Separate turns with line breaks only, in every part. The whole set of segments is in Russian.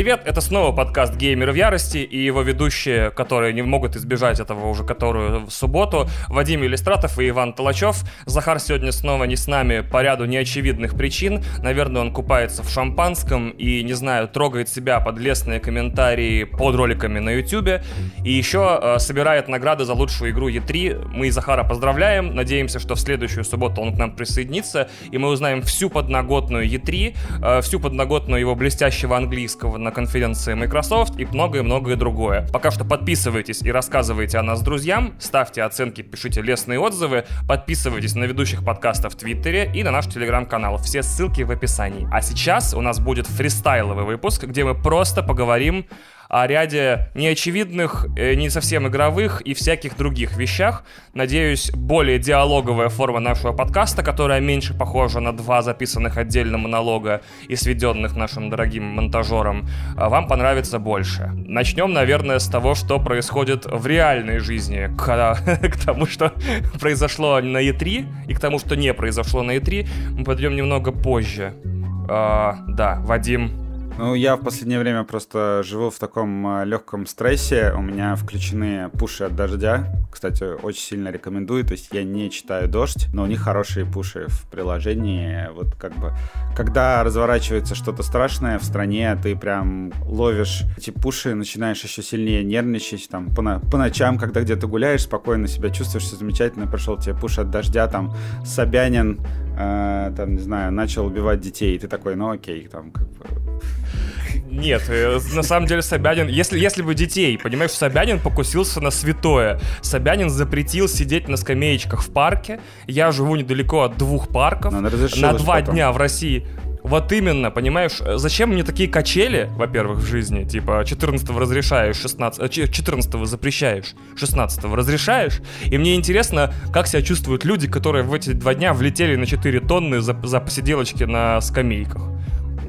привет! Это снова подкаст «Геймеры в ярости» и его ведущие, которые не могут избежать этого уже которую в субботу, Вадим Иллистратов и Иван Толачев. Захар сегодня снова не с нами по ряду неочевидных причин. Наверное, он купается в шампанском и, не знаю, трогает себя под лестные комментарии под роликами на YouTube. И еще э, собирает награды за лучшую игру E3. Мы Захара поздравляем. Надеемся, что в следующую субботу он к нам присоединится, и мы узнаем всю подноготную E3, э, всю подноготную его блестящего английского на конференции Microsoft и многое-многое другое. Пока что подписывайтесь и рассказывайте о нас друзьям, ставьте оценки, пишите лестные отзывы, подписывайтесь на ведущих подкастов в Твиттере и на наш телеграм-канал. Все ссылки в описании. А сейчас у нас будет фристайловый выпуск, где мы просто поговорим о ряде неочевидных, э, не совсем игровых и всяких других вещах. Надеюсь, более диалоговая форма нашего подкаста, которая меньше похожа на два записанных отдельно монолога и сведенных нашим дорогим монтажером, а вам понравится больше. Начнем, наверное, с того, что происходит в реальной жизни, к, к тому, что произошло на E3 и к тому, что не произошло на E3, мы подойдем немного позже. Uh, да, Вадим,
ну, я в последнее время просто живу в таком а, легком стрессе. У меня включены пуши от дождя. Кстати, очень сильно рекомендую. То есть я не читаю дождь, но у них хорошие пуши в приложении. Вот как бы, когда разворачивается что-то страшное в стране, ты прям ловишь эти пуши, начинаешь еще сильнее нервничать. Там по, на, по ночам, когда где-то гуляешь, спокойно себя чувствуешь, все замечательно. Пришел тебе пуш от дождя, там Собянин, э, там, не знаю, начал убивать детей. И ты такой, ну окей, там как бы
нет, э, на самом деле Собянин, если, если бы детей, понимаешь, Собянин покусился на святое. Собянин запретил сидеть на скамеечках в парке. Я живу недалеко от двух парков. На два дня в России. Вот именно, понимаешь, зачем мне такие качели, во-первых, в жизни, типа 14 разрешаешь, 16 14 э, запрещаешь, 16 разрешаешь, и мне интересно, как себя чувствуют люди, которые в эти два дня влетели на 4 тонны за, за посиделочки на скамейках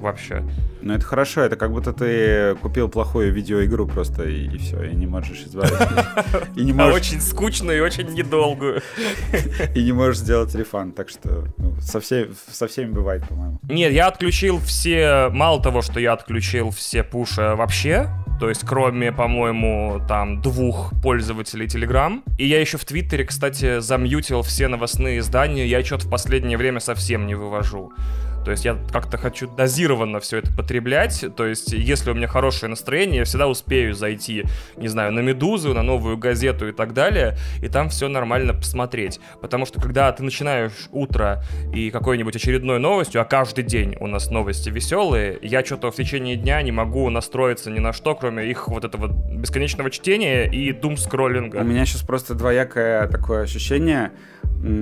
вообще.
Ну, это хорошо, это как будто ты купил плохую видеоигру просто, и, и все, и не можешь избавиться.
И не можешь... А очень скучную и очень недолгую.
И не можешь сделать рефан, так что ну, со, всей, со всеми бывает, по-моему.
Нет, я отключил все... Мало того, что я отключил все пуши вообще, то есть кроме, по-моему, там двух пользователей Telegram. И я еще в Твиттере, кстати, замьютил все новостные издания, я что-то в последнее время совсем не вывожу. То есть я как-то хочу дозированно все это потреблять. То есть если у меня хорошее настроение, я всегда успею зайти, не знаю, на «Медузу», на «Новую газету» и так далее, и там все нормально посмотреть. Потому что когда ты начинаешь утро и какой-нибудь очередной новостью, а каждый день у нас новости веселые, я что-то в течение дня не могу настроиться ни на что, кроме их вот этого бесконечного чтения и дум-скроллинга.
У меня сейчас просто двоякое такое ощущение.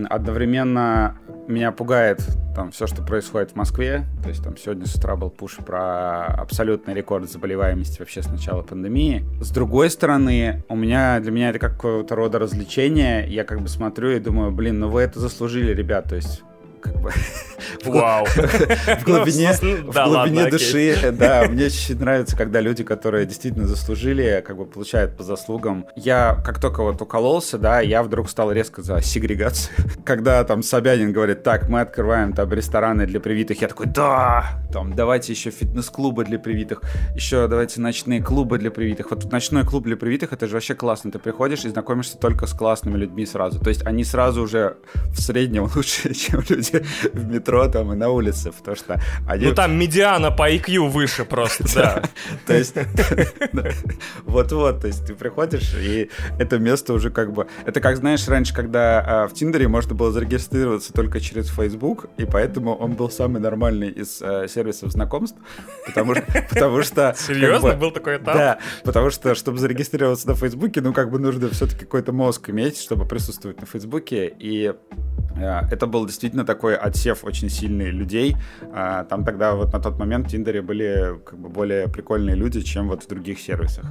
Одновременно меня пугает там все, что происходит в Москве. То есть там сегодня с утра был пуш про абсолютный рекорд заболеваемости вообще с начала пандемии. С другой стороны, у меня для меня это какого-то рода развлечение. Я как бы смотрю и думаю, блин, ну вы это заслужили, ребят. То есть как бы
Вау.
в глубине, ну, в глубине души, да, мне очень нравится, когда люди, которые действительно заслужили, как бы получают по заслугам. Я как только вот укололся, да, я вдруг стал резко за сегрегацию. Когда там Собянин говорит, так, мы открываем там рестораны для привитых, я такой, да, там, давайте еще фитнес-клубы для привитых, еще давайте ночные клубы для привитых. Вот ночной клуб для привитых, это же вообще классно. Ты приходишь и знакомишься только с классными людьми сразу. То есть они сразу уже в среднем лучше, чем люди в метро там и на улице, потому что они...
Ну там медиана по IQ выше просто, да.
То есть, вот-вот, то есть ты приходишь, и это место уже как бы... Это как, знаешь, раньше, когда а, в Тиндере можно было зарегистрироваться только через Facebook, и поэтому он был самый нормальный из э, сервисов знакомств, потому что... Потому что
Серьезно? Был такой этап?
Да, потому что, чтобы зарегистрироваться на Фейсбуке, ну, как бы нужно все-таки какой-то мозг иметь, чтобы присутствовать на Фейсбуке, и это был действительно такой отсев очень сильный людей. А, там тогда вот на тот момент в Тиндере были как бы более прикольные люди, чем вот в других сервисах.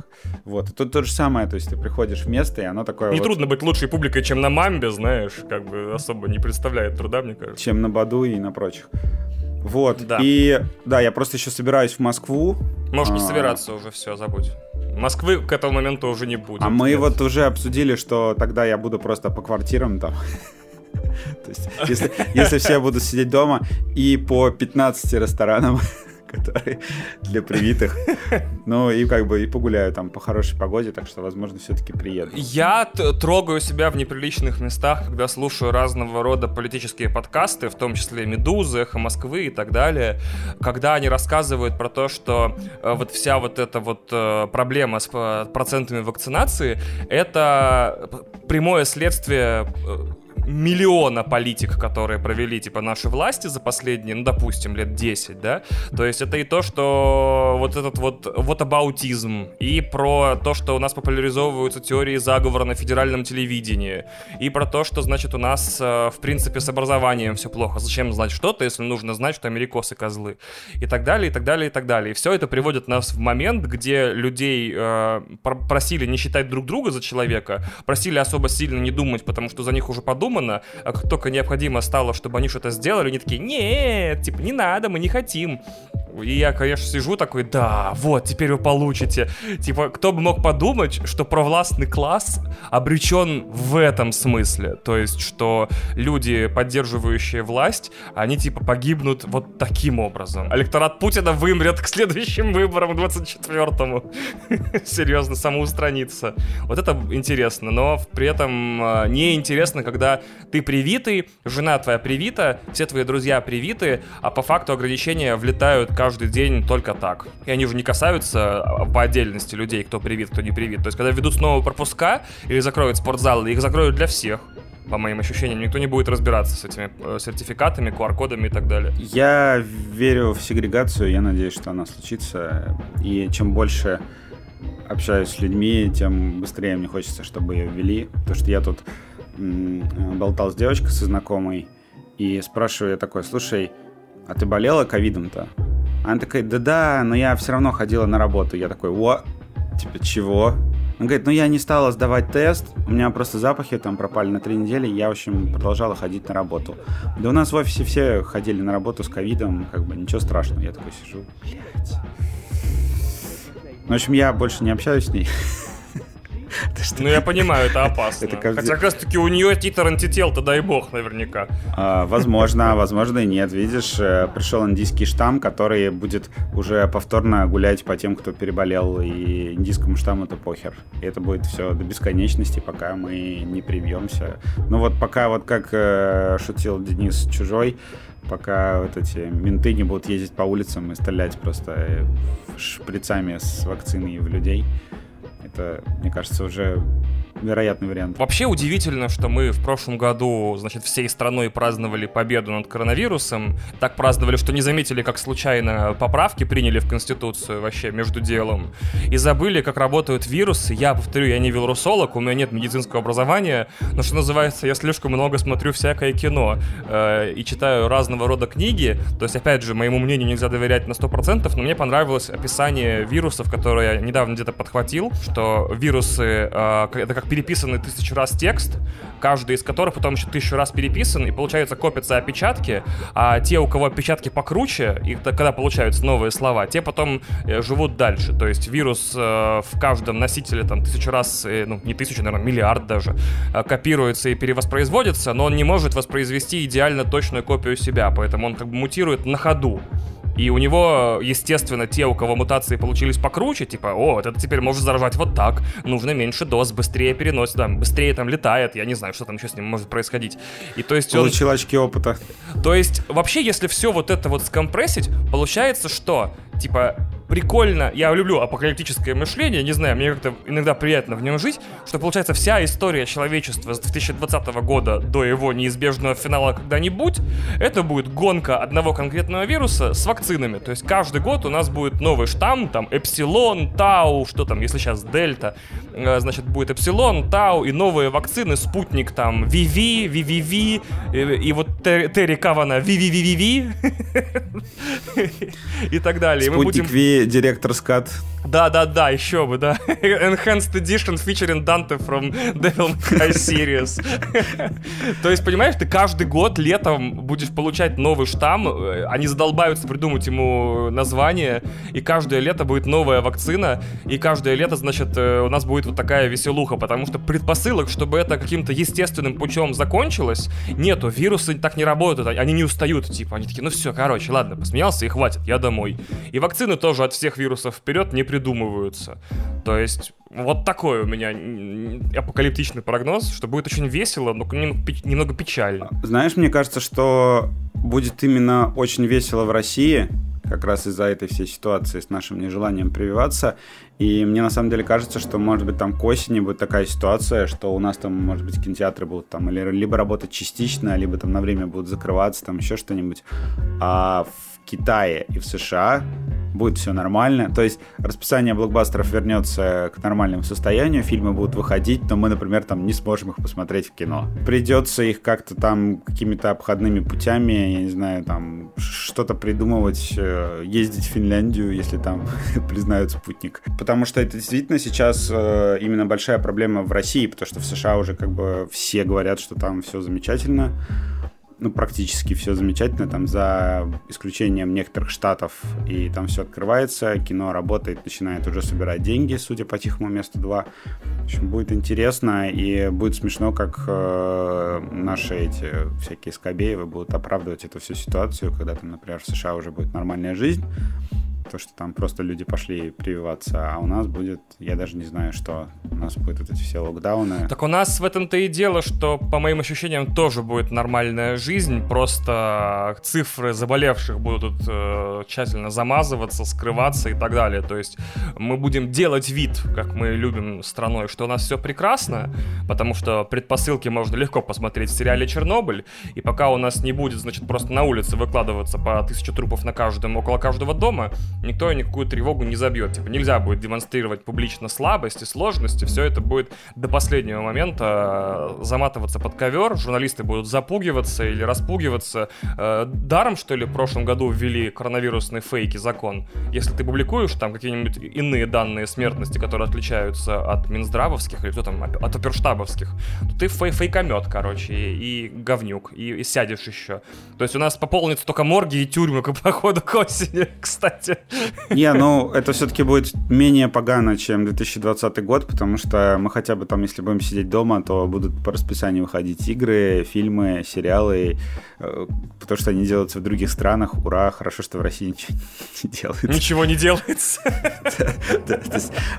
Вот. И тут то же самое, то есть ты приходишь в место, и оно такое
Не
вот...
трудно быть лучшей публикой, чем на Мамбе, знаешь, как бы особо не представляет труда, мне кажется.
Чем на Баду и на прочих. Вот. Да. И да, я просто еще собираюсь в Москву.
Можешь не а, собираться уже, все, забудь. Москвы к этому моменту уже не будет.
А мы нет. вот уже обсудили, что тогда я буду просто по квартирам там То есть, если, если все будут сидеть дома и по 15 ресторанам который для привитых. Ну и как бы и погуляю там по хорошей погоде, так что, возможно, все-таки приеду.
Я трогаю себя в неприличных местах, когда слушаю разного рода политические подкасты, в том числе «Медузы», «Эхо Москвы» и так далее, когда они рассказывают про то, что э, вот вся вот эта вот э, проблема с э, процентами вакцинации — это прямое следствие миллиона политик, которые провели, типа, наши власти за последние, ну, допустим, лет 10, да, то есть это и то, что вот этот вот, вот абаутизм, и про то, что у нас популяризовываются теории заговора на федеральном телевидении, и про то, что, значит, у нас, э, в принципе, с образованием все плохо, зачем знать что-то, если нужно знать, что америкосы козлы, и так далее, и так далее, и так далее. И все это приводит нас в момент, где людей э, просили не считать друг друга за человека, просили особо сильно не думать, потому что за них уже подумали, продумано, а как только необходимо стало, чтобы они что-то сделали, они такие, нет, типа, не надо, мы не хотим. И я, конечно, сижу такой, да, вот, теперь вы получите. Типа, кто бы мог подумать, что провластный класс обречен в этом смысле. То есть, что люди, поддерживающие власть, они типа погибнут вот таким образом. Электорат Путина вымрет к следующим выборам 24-му. Серьезно, самоустраниться. Вот это интересно, но при этом а, не интересно, когда ты привитый, жена твоя привита, все твои друзья привиты, а по факту ограничения влетают каждый день только так. И они же не касаются а, по отдельности людей, кто привит, кто не привит. То есть, когда ведут снова пропуска или закроют спортзалы, их закроют для всех по моим ощущениям. Никто не будет разбираться с этими э, сертификатами, QR-кодами и так далее.
Я верю в сегрегацию, я надеюсь, что она случится. И чем больше общаюсь с людьми, тем быстрее мне хочется, чтобы ее ввели. Потому что я тут болтал с девочкой со знакомой и спрашиваю я такой, слушай, а ты болела ковидом-то? Она такая, да-да, но я все равно ходила на работу. Я такой, о, типа, чего? Он говорит, ну я не стала сдавать тест, у меня просто запахи там пропали на три недели, я, в общем, продолжала ходить на работу. Да у нас в офисе все ходили на работу с ковидом, как бы ничего страшного. Я такой сижу, блядь. Ну, в общем, я больше не общаюсь с ней.
Ну, я понимаю, это опасно. это как... Хотя, как раз таки, у нее титр антител-то, дай бог, наверняка.
А, возможно, возможно и нет. Видишь, э, пришел индийский штамм, который будет уже повторно гулять по тем, кто переболел, и индийскому штамму это похер. И это будет все до бесконечности, пока мы не привьемся. Ну вот пока, вот как э, шутил Денис Чужой, пока вот эти менты не будут ездить по улицам и стрелять просто э, шприцами с вакциной в людей, это, мне кажется, уже вероятный вариант.
Вообще удивительно, что мы в прошлом году, значит, всей страной праздновали победу над коронавирусом. Так праздновали, что не заметили, как случайно поправки приняли в Конституцию вообще между делом. И забыли, как работают вирусы. Я повторю, я не вирусолог, у меня нет медицинского образования, но что называется, я слишком много смотрю всякое кино э, и читаю разного рода книги. То есть, опять же, моему мнению нельзя доверять на 100%, но мне понравилось описание вирусов, которые я недавно где-то подхватил, что вирусы э, это как переписанный тысячу раз текст, каждый из которых потом еще тысячу раз переписан, и получается копятся опечатки, а те, у кого опечатки покруче, и когда получаются новые слова, те потом э, живут дальше. То есть вирус э, в каждом носителе там тысячу раз, э, ну не тысячу, наверное, миллиард даже, копируется и перевоспроизводится, но он не может воспроизвести идеально точную копию себя, поэтому он как бы мутирует на ходу. И у него, естественно, те, у кого мутации получились покруче, типа, о, вот это теперь может заражать вот так, нужно меньше доз, быстрее переносит, да, быстрее там летает, я не знаю, что там еще с ним может происходить. И то есть
Получил он... очки опыта.
То есть, вообще, если все вот это вот скомпрессить, получается, что, типа, прикольно, я люблю апокалиптическое мышление, не знаю, мне как-то иногда приятно в нем жить, что получается вся история человечества с 2020 года до его неизбежного финала когда-нибудь, это будет гонка одного конкретного вируса с вакцинами. То есть каждый год у нас будет новый штамм, там Эпсилон, Тау, что там, если сейчас Дельта, э, значит, будет Эпсилон, Тау и новые вакцины, спутник там Виви, Вививи, и, и вот Терри Кавана Вививививи и так далее.
Спутник Ви директор скат.
Да-да-да, еще бы, да. Enhanced Edition featuring Dante from Devil May Cry Series. То есть, понимаешь, ты каждый год летом будешь получать новый штамм, э, они задолбаются придумать ему название, и каждое лето будет новая вакцина, и каждое лето, значит, э, у нас будет вот такая веселуха, потому что предпосылок, чтобы это каким-то естественным путем закончилось, нету. Вирусы так не работают, они не устают, типа, они такие, ну все, короче, ладно, посмеялся и хватит, я домой. И вакцины тоже от всех вирусов вперед не придумываются. То есть вот такой у меня апокалиптичный прогноз, что будет очень весело, но немного печально.
Знаешь, мне кажется, что будет именно очень весело в России, как раз из-за этой всей ситуации с нашим нежеланием прививаться. И мне на самом деле кажется, что может быть там к осени будет такая ситуация, что у нас там, может быть, кинотеатры будут там или либо работать частично, либо там на время будут закрываться, там еще что-нибудь. А Китае и в США будет все нормально. То есть расписание блокбастеров вернется к нормальному состоянию, фильмы будут выходить, но мы, например, там не сможем их посмотреть в кино. Придется их как-то там какими-то обходными путями, я не знаю, там что-то придумывать, э, ездить в Финляндию, если там признают спутник. Потому что это действительно сейчас э, именно большая проблема в России, потому что в США уже как бы все говорят, что там все замечательно ну, практически все замечательно, там, за исключением некоторых штатов, и там все открывается, кино работает, начинает уже собирать деньги, судя по «Тихому месту 2». В общем, будет интересно, и будет смешно, как э, наши эти всякие Скобеевы будут оправдывать эту всю ситуацию, когда там, например, в США уже будет нормальная жизнь, то, что там просто люди пошли прививаться, а у нас будет, я даже не знаю, что, у нас будет вот эти все локдауны.
Так у нас в этом-то и дело, что, по моим ощущениям, тоже будет нормальная жизнь, просто цифры заболевших будут э, тщательно замазываться, скрываться и так далее. То есть мы будем делать вид, как мы любим страной, что у нас все прекрасно, потому что предпосылки можно легко посмотреть в сериале «Чернобыль», и пока у нас не будет, значит, просто на улице выкладываться по тысяче трупов на каждом, около каждого дома, никто никакую тревогу не забьет. Типа нельзя будет демонстрировать публично слабости, сложности, все это будет до последнего момента э, заматываться под ковер, журналисты будут запугиваться или распугиваться. Э, даром, что ли, в прошлом году ввели коронавирусный фейки закон. Если ты публикуешь там какие-нибудь иные данные смертности, которые отличаются от минздравовских или кто там, от оперштабовских, то ты фей фейкомет, короче, и, и говнюк, и, и сядешь еще. То есть у нас пополнится только морги и тюрьмы по ходу к осени, кстати.
Не, ну это все-таки будет менее погано, чем 2020 год, потому что мы хотя бы там, если будем сидеть дома, то будут по расписанию выходить игры, фильмы, сериалы, э, потому что они делаются в других странах. Ура, хорошо, что в России ничего не делается.
Ничего не делается.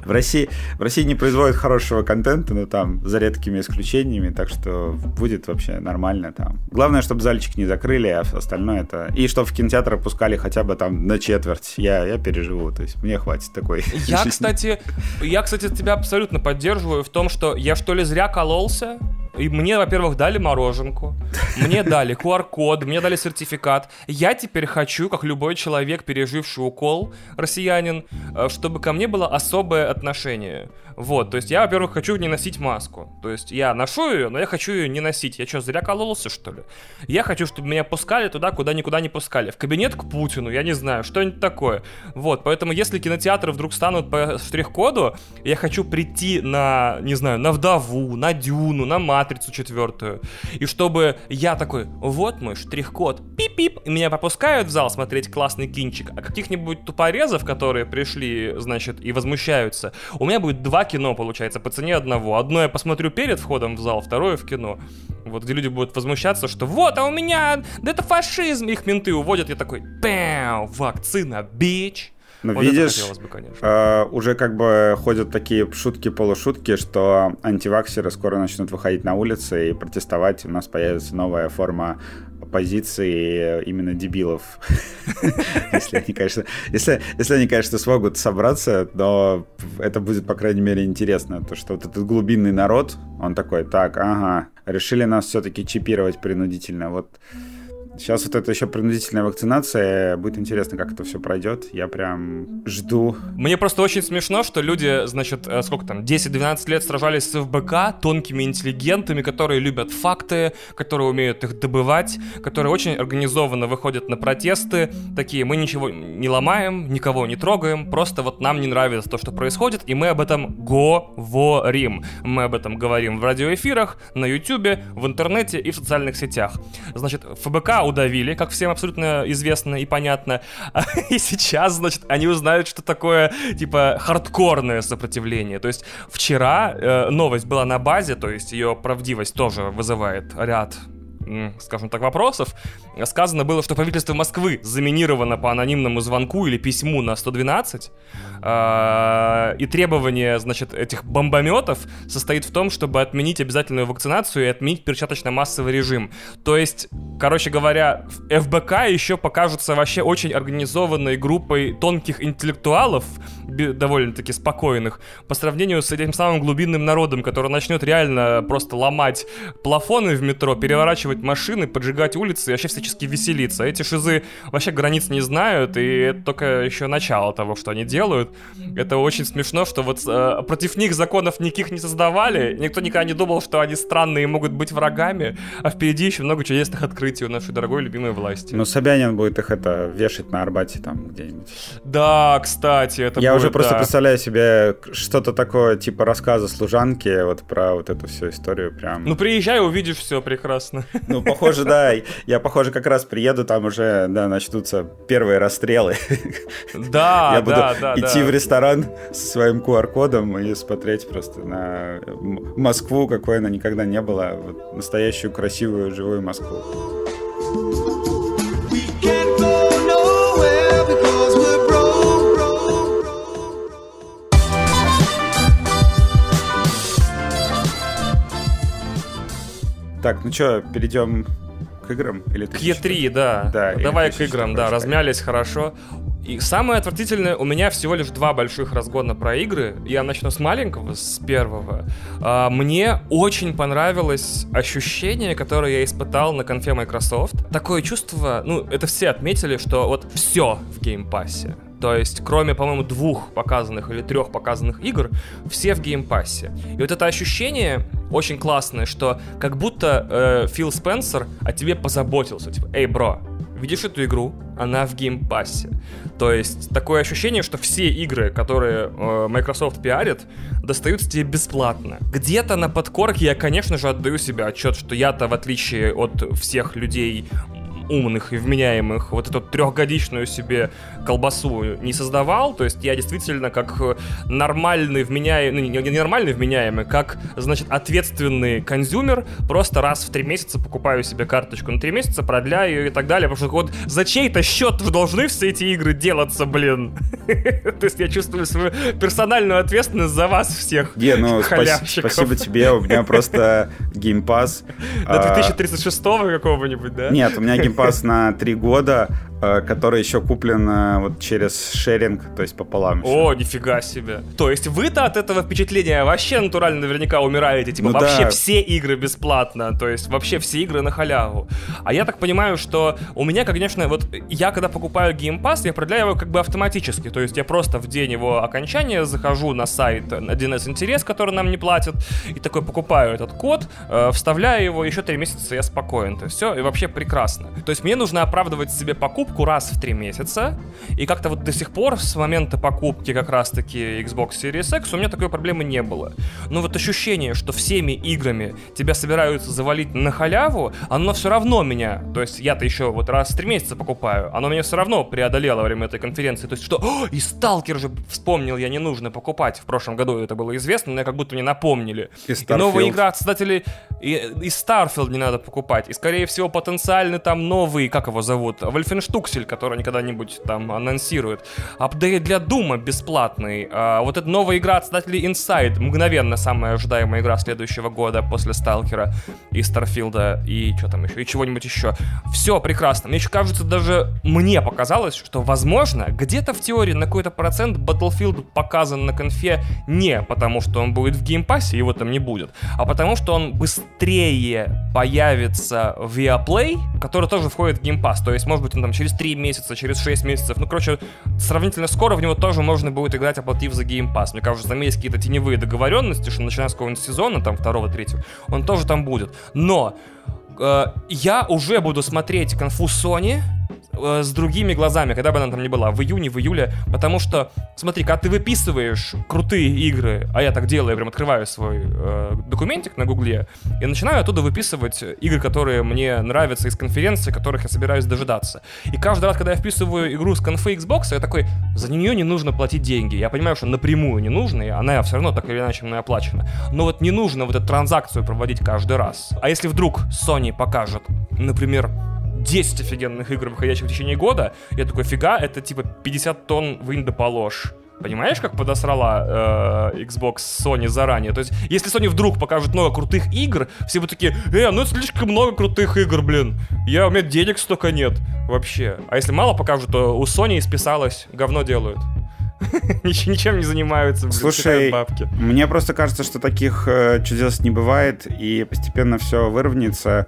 В России в России не производят хорошего контента, но там за редкими исключениями, так что будет вообще нормально там. Главное, чтобы зальчик не закрыли, а остальное это... И чтобы в кинотеатр пускали хотя бы там на четверть. Я я, переживу, то есть мне хватит такой.
Я, жизни. кстати, я, кстати, тебя абсолютно поддерживаю в том, что я что ли зря кололся, и мне, во-первых, дали мороженку, мне дали QR-код, мне дали сертификат. Я теперь хочу, как любой человек, переживший укол, россиянин, э, чтобы ко мне было особое отношение. Вот, то есть я, во-первых, хочу не носить маску. То есть я ношу ее, но я хочу ее не носить. Я что, зря кололся, что ли? Я хочу, чтобы меня пускали туда, куда никуда не пускали. В кабинет к Путину, я не знаю, что-нибудь такое. Вот, поэтому если кинотеатры вдруг станут по штрих-коду, я хочу прийти на, не знаю, на Вдову, на Дюну, на Матрицу четвертую. И чтобы я такой, вот мой штрих-код, пип-пип, меня попускают в зал смотреть классный кинчик, а каких-нибудь тупорезов, которые пришли, значит, и возмущаются, у меня будет два кино, получается, по цене одного. Одно я посмотрю перед входом в зал, второе в кино. Вот где люди будут возмущаться, что вот, а у меня, да это фашизм, их менты уводят, я такой, пэу, вакцина, бич.
Ну, вот видишь, бы, э, уже как бы ходят такие шутки-полушутки, что антиваксеры скоро начнут выходить на улицы и протестовать. У нас появится новая форма позиции именно дебилов. Если они, конечно, если, если они, конечно, смогут собраться, но это будет, по крайней мере, интересно. То, что вот этот глубинный народ, он такой, так, ага, решили нас все-таки чипировать принудительно. Вот Сейчас вот это еще принудительная вакцинация. Будет интересно, как это все пройдет. Я прям жду.
Мне просто очень смешно, что люди, значит, э, сколько там, 10-12 лет сражались с ФБК, тонкими интеллигентами, которые любят факты, которые умеют их добывать, которые очень организованно выходят на протесты. Такие, мы ничего не ломаем, никого не трогаем, просто вот нам не нравится то, что происходит, и мы об этом говорим. Мы об этом говорим в радиоэфирах, на ютюбе, в интернете и в социальных сетях. Значит, ФБК удавили, как всем абсолютно известно и понятно. И сейчас, значит, они узнают, что такое, типа, хардкорное сопротивление. То есть вчера э, новость была на базе, то есть ее правдивость тоже вызывает ряд скажем так, вопросов, сказано было, что правительство Москвы заминировано по анонимному звонку или письму на 112, а, и требование, значит, этих бомбометов состоит в том, чтобы отменить обязательную вакцинацию и отменить перчаточно-массовый режим. То есть, короче говоря, ФБК еще покажется вообще очень организованной группой тонких интеллектуалов, довольно-таки спокойных, по сравнению с этим самым глубинным народом, который начнет реально просто ломать плафоны в метро, переворачивать машины, поджигать улицы и вообще всячески веселиться. Эти шизы вообще границ не знают, и это только еще начало того, что они делают. Это очень смешно, что вот э, против них законов никаких не создавали, никто никогда не думал, что они странные и могут быть врагами, а впереди еще много чудесных открытий у нашей дорогой любимой власти.
Ну, Собянин будет их это вешать на Арбате там где-нибудь.
Да, кстати, это
Я
будет,
уже просто
да.
представляю себе что-то такое, типа рассказа служанки, вот про вот эту всю историю прям.
Ну, приезжай, увидишь все прекрасно.
Ну, похоже, да. Я, похоже, как раз приеду, там уже, да, начнутся первые расстрелы.
Да,
Я буду
да, да,
идти
да.
в ресторан со своим QR-кодом и смотреть просто на Москву, какой она никогда не была. Вот настоящую красивую живую Москву. Так, ну что, перейдем к играм? Или
к E3, да.
да
Давай к играм, да, размялись хорошо. И самое отвратительное, у меня всего лишь два больших разгона про игры. Я начну с маленького, с первого. А, мне очень понравилось ощущение, которое я испытал на конфе Microsoft. Такое чувство, ну, это все отметили, что вот все в Game Pass'е. То есть, кроме, по-моему, двух показанных или трех показанных игр, все в Game Pass'е. И вот это ощущение очень классное, что как будто э, Фил Спенсер о тебе позаботился. Типа, эй, бро, видишь эту игру? Она в Game Pass'е. То есть такое ощущение, что все игры, которые э, Microsoft пиарит, достаются тебе бесплатно. Где-то на подкорке я, конечно же, отдаю себе отчет, что я-то, в отличие от всех людей умных и вменяемых вот эту трехгодичную себе колбасу не создавал, то есть я действительно как нормальный вменяемый, ну, не нормальный вменяемый, как, значит, ответственный consumer, просто раз в три месяца покупаю себе карточку на три месяца, продляю ее и так далее, потому что вот за чей-то счет вы должны все эти игры делаться, блин. То есть я чувствую свою персональную ответственность за вас всех.
Не, ну спасибо тебе, у меня просто Game Pass.
До 2036 какого-нибудь, да?
Нет, у меня Game Pass pass на три года, который еще куплен э, вот через шеринг, то есть пополам.
О, нифига себе. То есть вы-то от этого впечатления вообще натурально наверняка умираете, типа ну, вообще да. все игры бесплатно, то есть вообще все игры на халяву. А я так понимаю, что у меня, конечно, вот я когда покупаю Game Pass, я продляю его как бы автоматически, то есть я просто в день его окончания захожу на сайт 1С Интерес, который нам не платит, и такой покупаю этот код, э, вставляю его, еще три месяца я спокоен, то есть все, и вообще прекрасно. То есть мне нужно оправдывать себе покупку раз в три месяца, и как-то вот до сих пор с момента покупки как раз-таки Xbox Series X у меня такой проблемы не было. Но вот ощущение, что всеми играми тебя собираются завалить на халяву, оно все равно меня, то есть я-то еще вот раз в три месяца покупаю, оно меня все равно преодолело во время этой конференции. То есть что, О, и Сталкер же вспомнил, я не нужно покупать. В прошлом году это было известно, но я как будто мне напомнили. И, и новая игра от создателей, и, и Starfield не надо покупать. И скорее всего потенциально там новый, как его зовут, Вольфенштук штуксель, который они когда-нибудь там анонсируют. Update для Doom'а бесплатный. А, вот эта новая игра от создателей Inside, мгновенно самая ожидаемая игра следующего года после Сталкера и Starfield'а и что там еще, и чего-нибудь еще. Все прекрасно. Мне еще кажется, даже мне показалось, что, возможно, где-то в теории на какой-то процент Battlefield показан на конфе не потому, что он будет в Game Pass'е, его там не будет, а потому, что он быстрее появится в EA Play, который тоже входит в Game Pass. То есть, может быть, он там через 3 месяца, через 6 месяцев. Ну, короче, сравнительно скоро в него тоже можно будет играть, оплатив за геймпасс. Мне кажется, там есть какие-то теневые договоренности, что начиная с какого-нибудь сезона, там, второго, третьего, он тоже там будет. Но э, я уже буду смотреть конфу Sony, э, с другими глазами, когда бы она там ни была, в июне, в июле, потому что, смотри, когда ты выписываешь крутые игры, а я так делаю, прям открываю свой э, документик на гугле и начинаю оттуда выписывать игры, которые мне нравятся из конференции, которых я собираюсь дожидаться. И каждый раз, когда я вписываю игру с конфы Xbox, я такой, за нее не нужно платить деньги. Я понимаю, что напрямую не нужно, и она все равно так или иначе мной оплачена. Но вот не нужно вот эту транзакцию проводить каждый раз. А если вдруг Sony покажет, например, 10 офигенных игр, выходящих в течение года. Я такой, фига, это типа 50 тонн вынь да положь. Понимаешь, как подосрала э, Xbox Sony заранее? То есть, если Sony вдруг покажет много крутых игр, все будут такие, э, ну это слишком много крутых игр, блин. Я, у меня денег столько нет вообще. А если мало покажут, то у Sony исписалось, говно делают. Ничем не занимаются,
Слушай, бабки. мне просто кажется, что таких э, чудес не бывает, и постепенно все выровняется,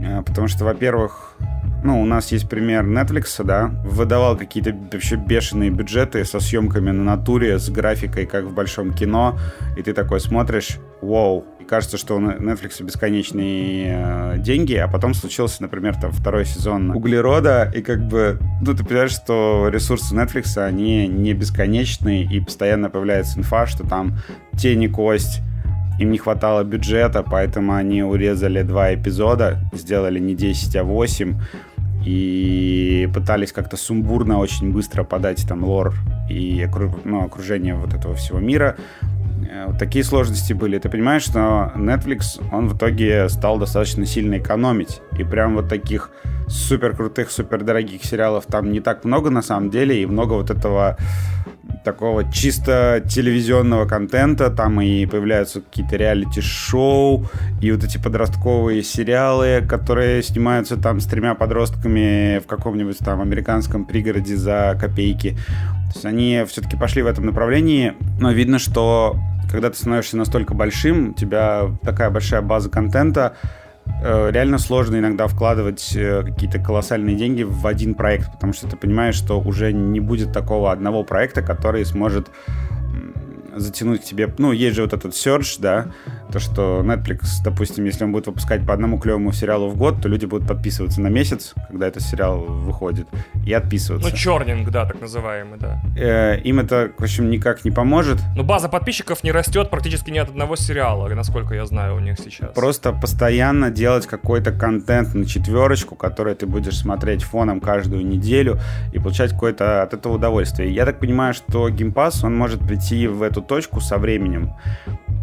э, потому что, во-первых, ну, у нас есть пример Netflix, да, выдавал какие-то вообще бешеные бюджеты со съемками на натуре, с графикой, как в большом кино, и ты такой смотришь, вау, кажется, что у Netflix бесконечные э, деньги, а потом случился, например, там второй сезон Углерода, и как бы, ну, ты понимаешь, что ресурсы Netflix, они не бесконечные, и постоянно появляется инфа, что там тени кость, им не хватало бюджета, поэтому они урезали два эпизода, сделали не 10, а 8, и пытались как-то сумбурно очень быстро подать там лор и ну, окружение вот этого всего мира. Э, вот такие сложности были. Ты понимаешь, что Netflix, он в итоге стал достаточно сильно экономить. И прям вот таких супер крутых, супер дорогих сериалов там не так много на самом деле. И много вот этого такого чисто телевизионного контента, там и появляются какие-то реалити-шоу, и вот эти подростковые сериалы, которые снимаются там с тремя подростками в каком-нибудь там американском пригороде за копейки. То есть они все-таки пошли в этом направлении, но видно, что когда ты становишься настолько большим, у тебя такая большая база контента, Э, реально сложно иногда вкладывать э, какие-то колоссальные деньги в один проект, потому что ты понимаешь, что уже не будет такого одного проекта, который сможет затянуть к тебе... Ну, есть же вот этот search, да, то, что Netflix, допустим, если он будет выпускать по одному клевому сериалу в год, то люди будут подписываться на месяц, когда этот сериал выходит, и отписываться.
Ну, чернинг, да, так называемый, да.
Э, им это, в общем, никак не поможет.
Но база подписчиков не растет практически ни от одного сериала, насколько я знаю у них сейчас.
Просто постоянно делать какой-то контент на четверочку, который ты будешь смотреть фоном каждую неделю и получать какое-то от этого удовольствие. Я так понимаю, что Game Pass, он может прийти в эту точку со временем.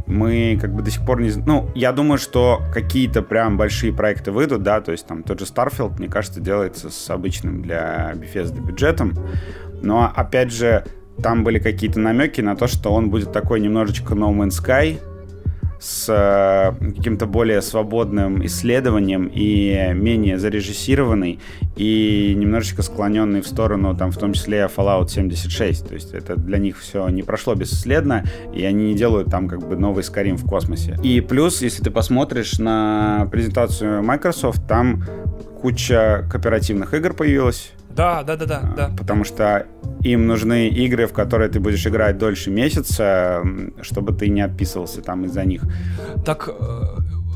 Мы как бы до сих пор не... Ну, я думаю, что какие-то прям большие проекты выйдут, да, то есть там тот же Starfield, мне кажется, делается с обычным для Bethesda бюджетом. Но, опять же, там были какие-то намеки на то, что он будет такой немножечко No Man's Sky, с э, каким-то более свободным исследованием и менее зарежиссированный и немножечко склоненный в сторону, там, в том числе Fallout 76. То есть это для них все не прошло бесследно, и они не делают там как бы новый Skyrim в космосе. И плюс, если ты посмотришь на презентацию Microsoft, там куча кооперативных игр появилась.
Да, да, да, да, да.
Потому что им нужны игры, в которые ты будешь играть дольше месяца, чтобы ты не отписывался там из-за них.
Так э,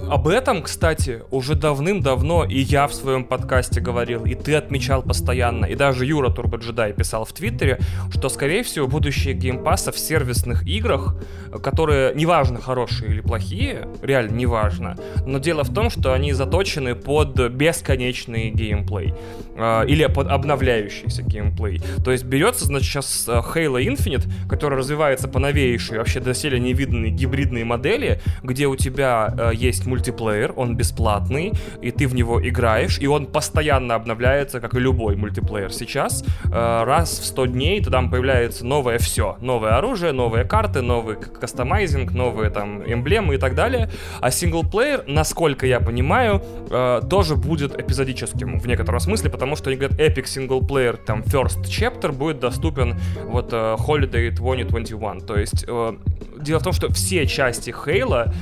об этом, кстати, уже давным-давно и я в своем подкасте говорил, и ты отмечал постоянно, и даже Юра Турбоджедай писал в Твиттере, что, скорее всего, будущее геймпасса в сервисных играх, которые, неважно, хорошие или плохие, реально неважно, но дело в том, что они заточены под бесконечный геймплей, или под обновляющийся геймплей. То есть берется, значит, сейчас э, Halo Infinite, который развивается по новейшей, вообще доселе невиданной гибридной модели, где у тебя э, есть мультиплеер, он бесплатный, и ты в него играешь, и он постоянно обновляется, как и любой мультиплеер сейчас. Раз в 100 дней там появляется новое все. Новое оружие, новые карты, новый кастомайзинг, новые там эмблемы и так далее. А синглплеер, насколько я понимаю, тоже будет эпизодическим в некотором смысле, потому что они говорят, Epic Single там First Chapter будет доступен вот э, Holiday 2021. То есть дело в том, что все части Хейла,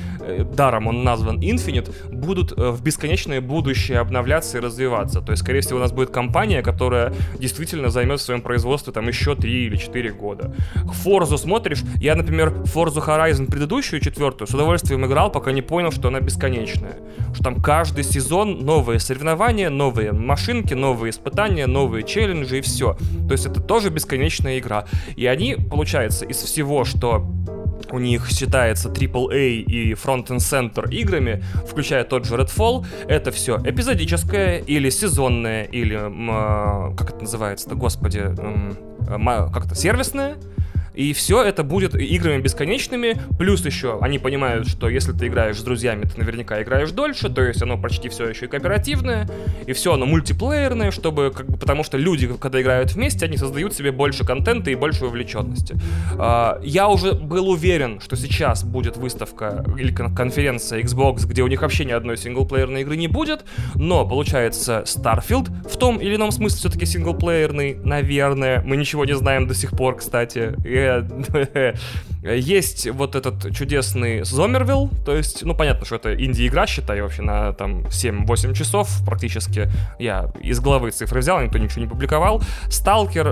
даром он назван Infinite, будут в бесконечное будущее обновляться и развиваться. То есть, скорее всего, у нас будет компания, которая действительно займет в своем производстве там еще 3 или 4 года. Форзу смотришь, я, например, Forza Horizon предыдущую, четвертую, с удовольствием играл, пока не понял, что она бесконечная. Что там каждый сезон новые соревнования, новые машинки, новые испытания, новые челленджи и все. То есть это тоже бесконечная игра. И они, получается, из всего, что у них считается AAA и Front and Center играми, включая тот же Redfall, это все эпизодическое или сезонное, или, как это называется-то, господи, как-то сервисное, и все это будет играми бесконечными, плюс еще они понимают, что если ты играешь с друзьями, ты наверняка играешь дольше, то есть оно почти все еще и кооперативное, и все оно мультиплеерное, чтобы, как бы, потому что люди, когда играют вместе, они создают себе больше контента и больше вовлеченности. А, я уже был уверен, что сейчас будет выставка или конференция Xbox, где у них вообще ни одной синглплеерной игры не будет, но получается Starfield в том или ином смысле все-таки синглплеерный, наверное. Мы ничего не знаем до сих пор, кстати. И есть вот этот чудесный Зомервилл, то есть, ну, понятно, что это инди-игра, считай, вообще на там 7-8 часов практически. Я из головы цифры взял, никто ничего не публиковал. Сталкер, э,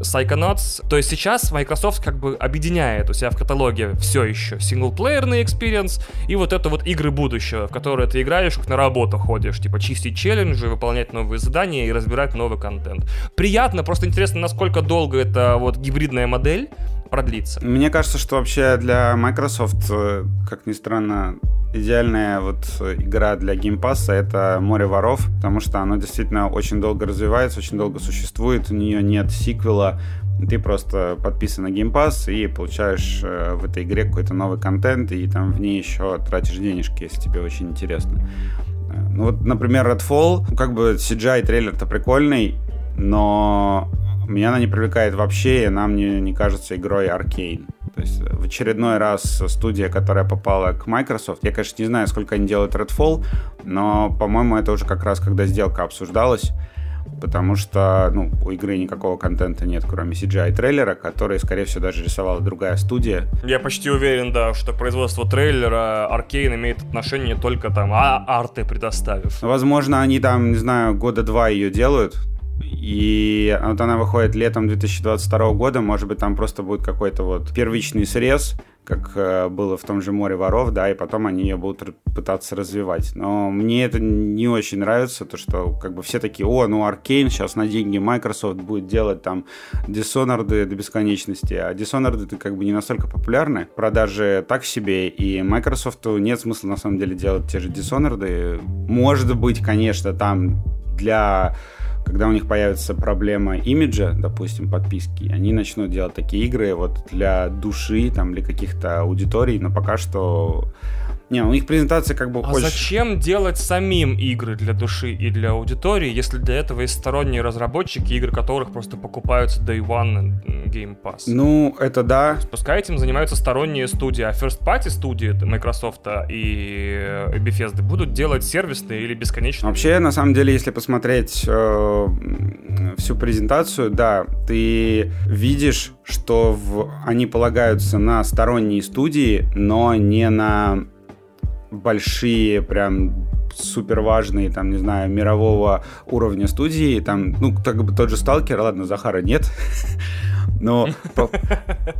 Psychonauts. То есть сейчас Microsoft как бы объединяет у себя в каталоге все еще single-player'ный experience и вот это вот игры будущего, в которые ты играешь, как на работу ходишь, типа чистить challenge'и, выполнять новые задания и разбирать новый контент. Приятно, просто интересно, насколько долго это вот гибридная модель модель продлится.
Мне кажется, что вообще для Microsoft, э, как ни странно, идеальная вот игра для Pass это «Море воров», потому что оно действительно очень долго развивается, очень долго существует, у нее нет сиквела, ты просто подписан на Game Pass и получаешь э, в этой игре какой-то новый контент, и там в ней еще тратишь денежки, если тебе очень интересно. Э, ну вот, например, Redfall, как бы CGI трейлер-то прикольный, но меня она не привлекает вообще, и она мне не кажется игрой Arcane. То есть в очередной раз студия, которая попала к Microsoft, я, конечно, не знаю, сколько они делают Redfall, но, по-моему, это уже как раз когда сделка обсуждалась, потому что ну, у игры никакого контента нет, кроме CGI-трейлера, который, скорее всего, даже рисовала другая студия.
Я почти уверен, да, что производство трейлера Arkane имеет отношение только там, а арты предоставив.
Возможно, они там, не знаю, года два ее делают, и вот она выходит летом 2022 года, может быть, там просто будет какой-то вот первичный срез, как э, было в том же «Море воров», да, и потом они ее будут пытаться развивать. Но мне это не очень нравится, то, что как бы все такие, о, ну Аркейн сейчас на деньги Microsoft будет делать там Dishonored до бесконечности, а Dishonored это как бы не настолько популярны, продажи так себе, и Microsoft нет смысла на самом деле делать те же Dishonored. Может быть, конечно, там для когда у них появится проблема имиджа, допустим, подписки, они начнут делать такие игры вот для души, там, для каких-то аудиторий, но пока что не, у них презентация как бы
а
очень...
зачем делать самим игры для души и для аудитории, если для этого есть сторонние разработчики, игры которых просто покупаются Day One Game Pass?
Ну, это да.
Пускай этим занимаются сторонние студии, а First Party студии Microsoft и Bethesda будут делать сервисные или бесконечные.
Вообще, на самом деле, если посмотреть э, всю презентацию, да, ты видишь, что в... они полагаются на сторонние студии, но не на большие, прям супер важные, там, не знаю, мирового уровня студии, там, ну, как бы тот же Сталкер, ладно, Захара нет, Ну,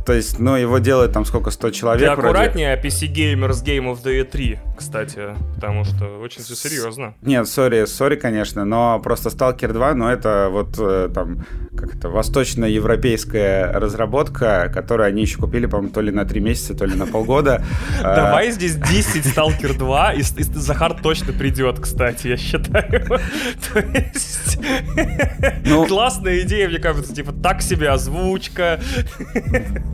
то есть, ну, его делает там сколько, 100 человек Ты
аккуратнее вроде. PC Gamers Game of the E3, кстати, потому что очень все серьезно.
Нет, сори, сори, конечно, но просто Stalker 2, ну, это вот э, там, как это, восточноевропейская разработка, которую они еще купили, по-моему, то ли на 3 месяца, то ли на полгода.
А, Давай здесь 10 Stalker 2, и Захар точно придет, кстати, я считаю. То есть... Ну, классная идея, мне кажется, типа, так себе озвучка, озвучка.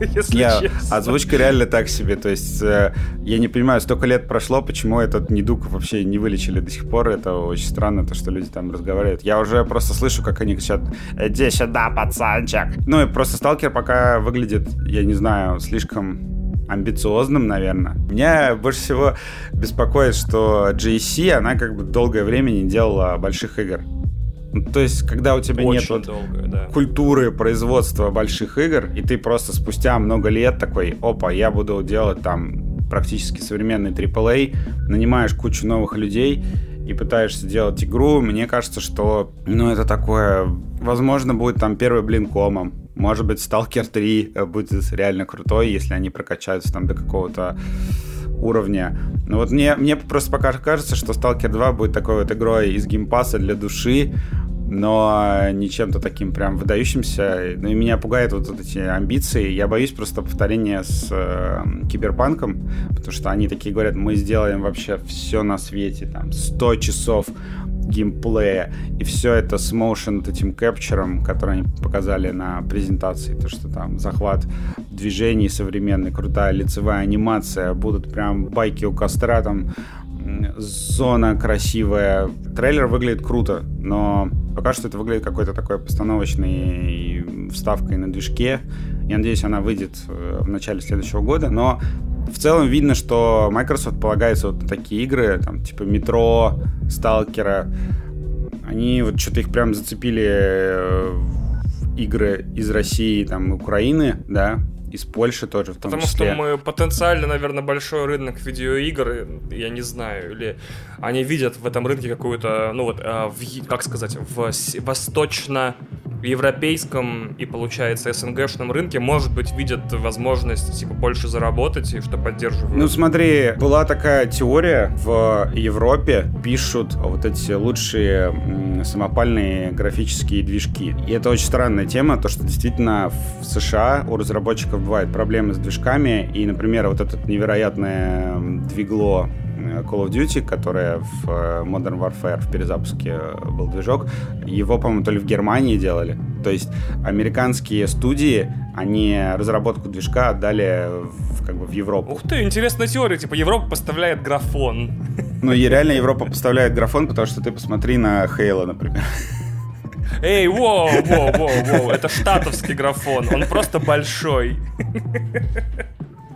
Если озвучка реально так себе. То есть э, я не понимаю, столько лет прошло, почему этот недуг вообще не вылечили до сих пор. Это очень странно, то, что люди там разговаривают. Я уже просто слышу, как они кричат «Иди сюда, пацанчик!» Ну и просто сталкер пока выглядит, я не знаю, слишком амбициозным, наверное. Меня больше всего беспокоит, что GSC, она как бы долгое время не делала больших игр. То есть, когда у тебя Очень нет вот да. культуры производства больших игр, и ты просто спустя много лет такой, опа, я буду делать там практически современный AAA, нанимаешь кучу новых людей и пытаешься делать игру, мне кажется, что, ну, это такое, возможно, будет там первый блин комом, может быть, Stalker 3 э, будет реально крутой, если они прокачаются там до какого-то уровня. Но вот мне, мне просто пока кажется, что Stalker 2 будет такой вот игрой из Game Pass'а для души, но не чем-то таким прям выдающимся. Ну и меня пугают вот, вот эти амбиции. Я боюсь просто повторения с э, Киберпанком, потому что они такие говорят, мы сделаем вообще все на свете, там, 100 часов геймплея, и все это с motion этим кэпчером, который они показали на презентации, то, что там захват движений современный, крутая лицевая анимация, будут прям байки у костра, там зона красивая. Трейлер выглядит круто, но пока что это выглядит какой-то такой постановочной вставкой на движке. Я надеюсь, она выйдет э, в начале следующего года, но в целом видно, что Microsoft полагается вот на такие игры, там, типа Метро, Сталкера. Они вот что-то их прям зацепили э, игры из России, там, Украины, да, из Польши тоже в том
Потому
числе.
что мы потенциально, наверное, большой рынок видеоигр, я не знаю, или они видят в этом рынке какую-то, ну вот, э, в, как сказать, в восточно в европейском и, получается, СНГшном рынке, может быть, видят возможность, типа, больше заработать, и что поддерживают.
Ну, смотри, была такая теория в Европе, пишут вот эти лучшие самопальные графические движки. И это очень странная тема, то, что действительно в США у разработчиков бывают проблемы с движками, и, например, вот это невероятное двигло Call of Duty, которая в э, Modern Warfare в перезапуске был движок, его, по-моему, то ли в Германии делали. То есть американские студии, они разработку движка отдали в, как бы в Европу.
Ух ты, интересная теория. Типа Европа поставляет графон.
Ну и реально Европа поставляет графон, потому что ты посмотри на Хейла, например.
Эй, воу, воу, воу, воу, это штатовский графон, он просто большой.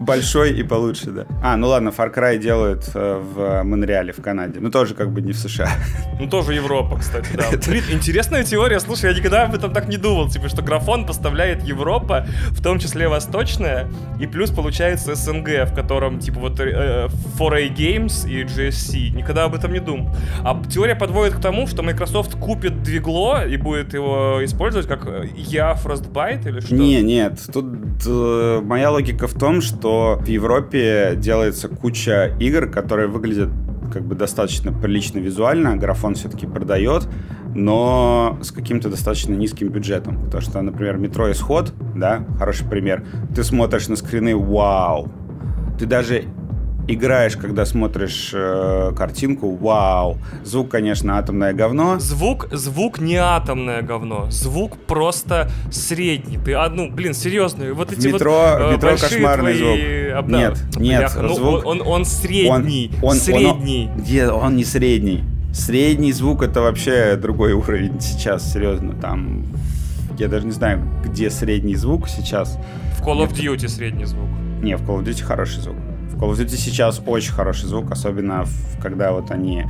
Большой и получше, да. А, ну ладно, Far Cry делают э, в Монреале, в Канаде. Ну, тоже как бы не в США.
Ну, тоже Европа, кстати, да. Блин, интересная теория. Слушай, я никогда об этом так не думал. Типа, что графон поставляет Европа, в том числе восточная, и плюс получается СНГ, в котором, типа, вот э, 4A Games и GSC. Никогда об этом не думал. А теория подводит к тому, что Microsoft купит двигло и будет его использовать как я Frostbite или что?
Не, нет. Тут э, моя логика в том, что в Европе делается куча игр, которые выглядят как бы достаточно прилично визуально, графон все-таки продает, но с каким-то достаточно низким бюджетом. Потому что, например, метро Исход, да, хороший пример, ты смотришь на скрины, вау, ты даже играешь, когда смотришь э, картинку, вау. Звук, конечно, атомное говно.
Звук, звук не атомное говно. Звук просто средний. Ты, а, ну, блин, серьезно, вот эти
метро,
вот
э, метро кошмарный звук.
Обна...
Нет, нет,
Бляха, ну, звук... Он, он, он средний, он, он, средний.
Он, где, он не средний. Средний звук это вообще другой уровень сейчас, серьезно. Там, я даже не знаю, где средний звук сейчас.
В Call of Duty средний звук.
Не, в Call of Duty хороший звук. Call of Duty сейчас очень хороший звук, особенно в, когда вот они...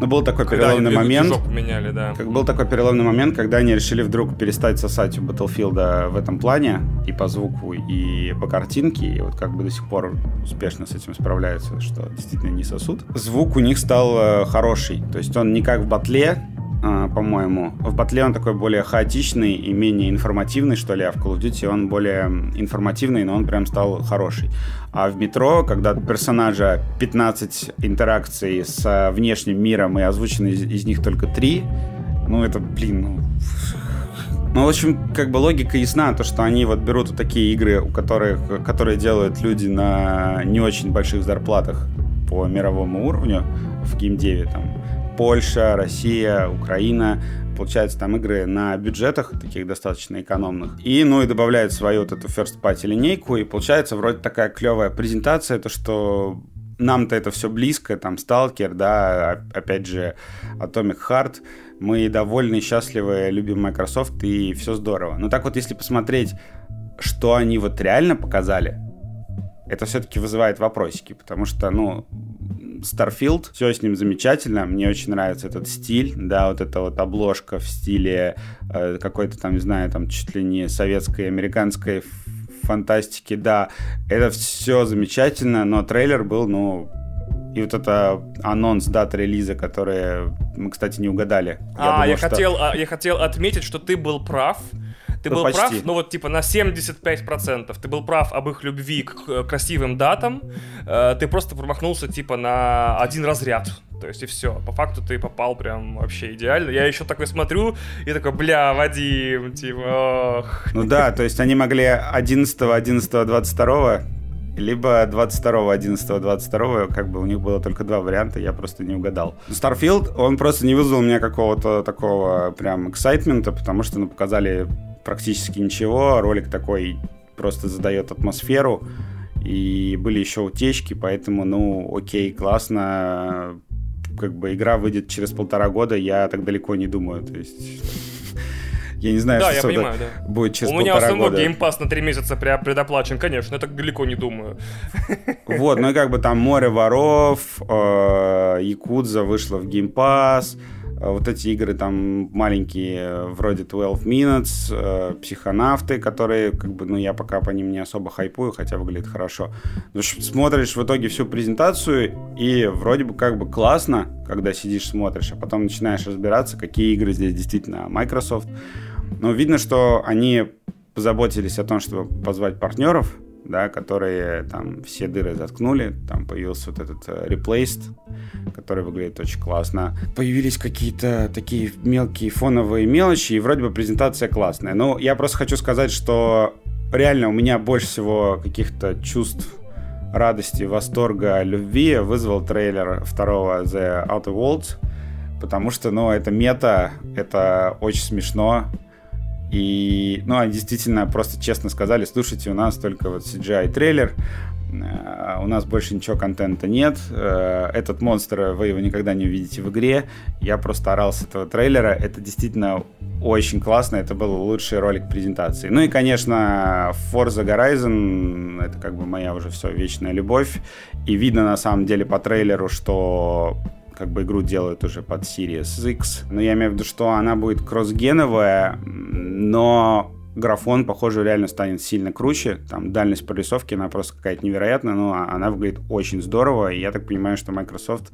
Ну, был такой когда переломный момент.
Поменяли, да.
Как был такой переломный момент, когда они решили вдруг перестать сосать у Battlefield в этом плане и по звуку, и по картинке, и вот как бы до сих пор успешно с этим справляются, что действительно не сосут. Звук у них стал э, хороший, то есть он не как в батле, по-моему. В батле он такой более хаотичный и менее информативный, что ли, а в Call of Duty он более информативный, но он прям стал хороший. А в метро, когда у персонажа 15 интеракций с внешним миром и озвучены из, из них только 3, ну это, блин, ну... Ну, в общем, как бы логика ясна, то, что они вот берут вот такие игры, у которых, которые делают люди на не очень больших зарплатах по мировому уровню в геймдеве, там, Польша, Россия, Украина. Получается, там игры на бюджетах, таких достаточно экономных. И, ну, и добавляют свою вот эту first party линейку, и получается вроде такая клевая презентация, то, что нам-то это все близко, там, Сталкер, да, опять же, Atomic Heart, мы довольны, счастливы, любим Microsoft, и все здорово. Но так вот, если посмотреть, что они вот реально показали, это все-таки вызывает вопросики, потому что, ну, Starfield, все с ним замечательно, мне очень нравится этот стиль, да, вот эта вот обложка в стиле э, какой-то там, не знаю, там чуть ли не советской, американской фантастики, да, это все замечательно, но трейлер был, ну, и вот это анонс дат релиза, которые мы, кстати, не угадали.
А, я, думал, я, что... хотел, а, я хотел отметить, что ты был прав. Ты ну, был почти. прав, ну вот типа на 75%. Ты был прав об их любви к красивым датам. Э, ты просто промахнулся типа на один разряд. То есть и все. По факту ты попал прям вообще идеально. Я еще такой смотрю и такой, бля, Вадим, типа, ох.
Ну да, то есть они могли 11, 11, 22 либо 22 11 22 как бы у них было только два варианта, я просто не угадал. Starfield, он просто не вызвал у меня какого-то такого прям эксайтмента, потому что, ну, показали практически ничего, ролик такой просто задает атмосферу, и были еще утечки, поэтому, ну, окей, классно, как бы игра выйдет через полтора года, я так далеко не думаю, то есть... Я не знаю,
да, что я понимаю, да.
будет через
У
меня
самого Game Pass на три месяца предоплачен, конечно, я так далеко не думаю.
Вот, ну и как бы там море воров, э, Якудза вышла в Game Pass, вот эти игры там маленькие, вроде 12 Minutes, э, психонавты, которые, как бы, ну, я пока по ним не особо hype'ую, хотя выглядит хорошо. Смотришь в итоге всю презентацию, и вроде бы как бы классно, когда сидишь, смотришь, а потом начинаешь разбираться, какие игры здесь действительно Microsoft. Но видно, что они позаботились о том, чтобы позвать партнеров, да, которые там все дыры заткнули, там появился вот этот uh, Replaced, который выглядит очень классно. Появились какие-то такие мелкие фоновые мелочи, и вроде бы презентация классная. Но я просто хочу сказать, что реально у меня больше всего каких-то чувств радости, восторга, любви вызвал трейлер второго The Outer Worlds, потому что, ну, это мета, это очень смешно, и, ну, они действительно просто честно сказали, слушайте, у нас только вот CGI-трейлер, э, у нас больше ничего контента нет, э, этот монстр, вы его никогда не увидите в игре, я просто орал с этого трейлера, это действительно очень классно, это был лучший ролик презентации. Ну и, конечно, Forza Horizon, это как бы моя уже все вечная любовь, и видно на самом деле по трейлеру, что как бы игру делают уже под Series X. Но я имею в виду, что она будет кроссгеновая, но графон, похоже, реально станет сильно круче. Там дальность прорисовки, она просто какая-то невероятная, но она выглядит очень здорово. И я так понимаю, что Microsoft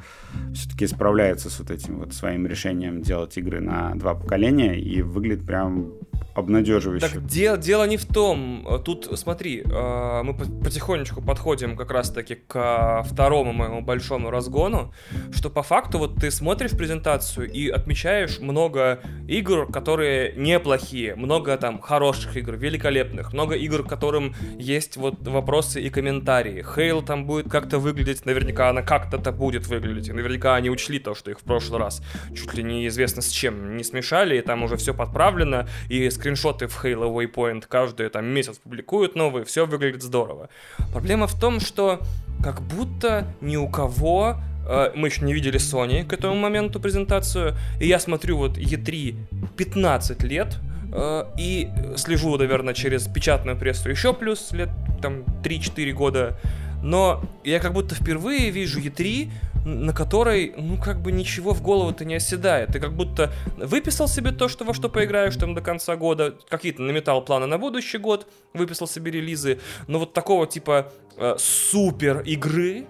все-таки справляется с вот этим вот своим решением делать игры на два поколения и выглядит прям обнадеживающе.
Так дело, дело не в том. Тут, смотри, э, мы потихонечку подходим как раз-таки к второму моему большому разгону, что по факту вот ты смотришь презентацию и отмечаешь много игр, которые неплохие, много там хороших игр, великолепных, много игр, которым есть вот вопросы и комментарии. Хейл там будет как-то выглядеть, наверняка она как-то-то будет выглядеть, и наверняка они учли то, что их в прошлый раз чуть ли неизвестно с чем не смешали, и там уже все подправлено, и скрин скриншоты в Halo Waypoint каждый там месяц публикуют новые, все выглядит здорово. Проблема в том, что как будто ни у кого э, мы еще не видели Sony к этому моменту презентацию, и я смотрю вот E3 15 лет, э, и слежу, наверное, через печатную прессу еще плюс лет там 3-4 года, но я как будто впервые вижу E3, на которой, ну, как бы ничего в голову-то не оседает. Ты как будто выписал себе то, что во что поиграешь там до конца года, какие-то наметал планы на будущий год, выписал себе релизы, но вот такого типа э, супер игры,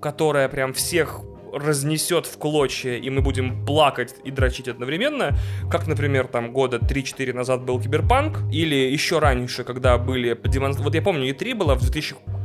которая прям всех разнесет в клочья, и мы будем плакать и дрочить одновременно, как, например, там года 3-4 назад был Киберпанк, или еще раньше, когда были демонстрации... Вот я помню, E3 была в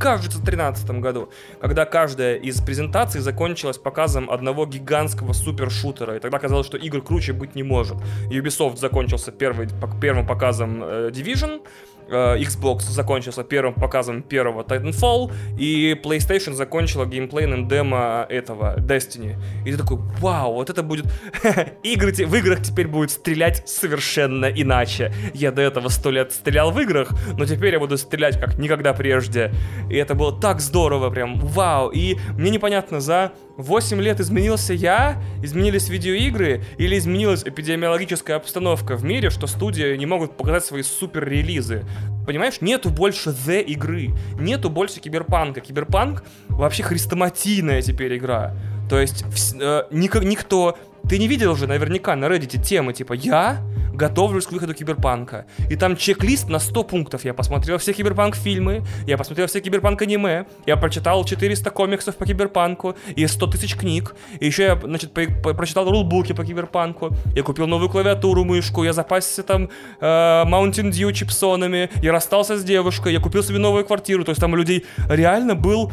2013 году, когда каждая из презентаций закончилась показом одного гигантского супершутера, и тогда казалось, что игр круче быть не может. Ubisoft закончился первый, первым показом э, Division, Xbox закончился первым показом первого Titanfall, и PlayStation закончила геймплейным демо этого Destiny. И ты такой, вау, вот это будет... Игры в играх теперь будет стрелять совершенно иначе. Я до этого сто лет стрелял в играх, но теперь я буду стрелять как никогда прежде. И это было так здорово, прям вау. И мне непонятно, за 8 лет изменился я, изменились видеоигры или изменилась эпидемиологическая обстановка в мире, что студии не могут показать свои супер-релизы. Понимаешь, нету больше The игры, нету больше киберпанка. Киберпанк вообще хрестоматийная теперь игра. То есть э, ник- никто ты не видел уже наверняка на Reddit темы типа «Я готовлюсь к выходу Киберпанка». И там чек-лист на 100 пунктов. Я посмотрел все Киберпанк-фильмы, я посмотрел все Киберпанк-аниме, я прочитал 400 комиксов по Киберпанку и 100 тысяч книг. И еще я, значит, по- по- прочитал rulebook и по Киберпанку. Я купил новую клавиатуру, мышку, я запасся там э, Mountain Dew чипсонами, я расстался с девушкой, я купил себе новую квартиру. То есть там у людей реально был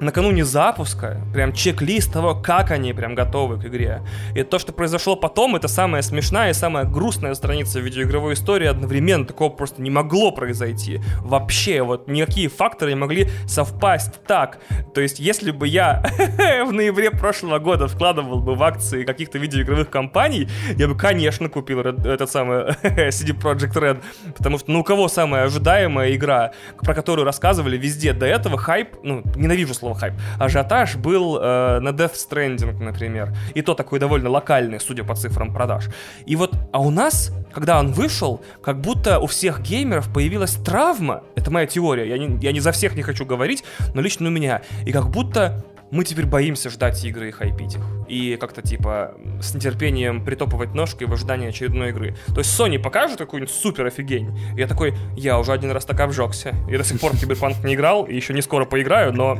накануне запуска прям чек-лист того, как они прям готовы к игре. И то, что произошло потом, это самая смешная и самая грустная страница видеоигровой истории одновременно. Такого просто не могло произойти. Вообще, вот никакие факторы не могли совпасть так. То есть, если бы я в ноябре прошлого года вкладывал бы в акции каких-то видеоигровых компаний, я бы, конечно, купил этот самый CD Projekt Red. Потому что, ну, у кого самая ожидаемая игра, про которую рассказывали везде до этого, хайп, ну, ненавижу слово хайп, ажиотаж был э, на Death Stranding, например. И то такой довольно локальный, судя по цифрам продаж. И вот, а у нас, когда он вышел, как будто у всех геймеров появилась травма. Это моя теория, я не, я не за всех не хочу говорить, но лично у меня. И как будто мы теперь боимся ждать игры и хайпить их. И как-то типа с нетерпением притопывать ножкой в ожидании очередной игры. То есть Sony покажет какую-нибудь супер офигень. Я такой, я уже один раз так обжегся. И до сих пор в Киберпанк не играл, и еще не скоро поиграю, но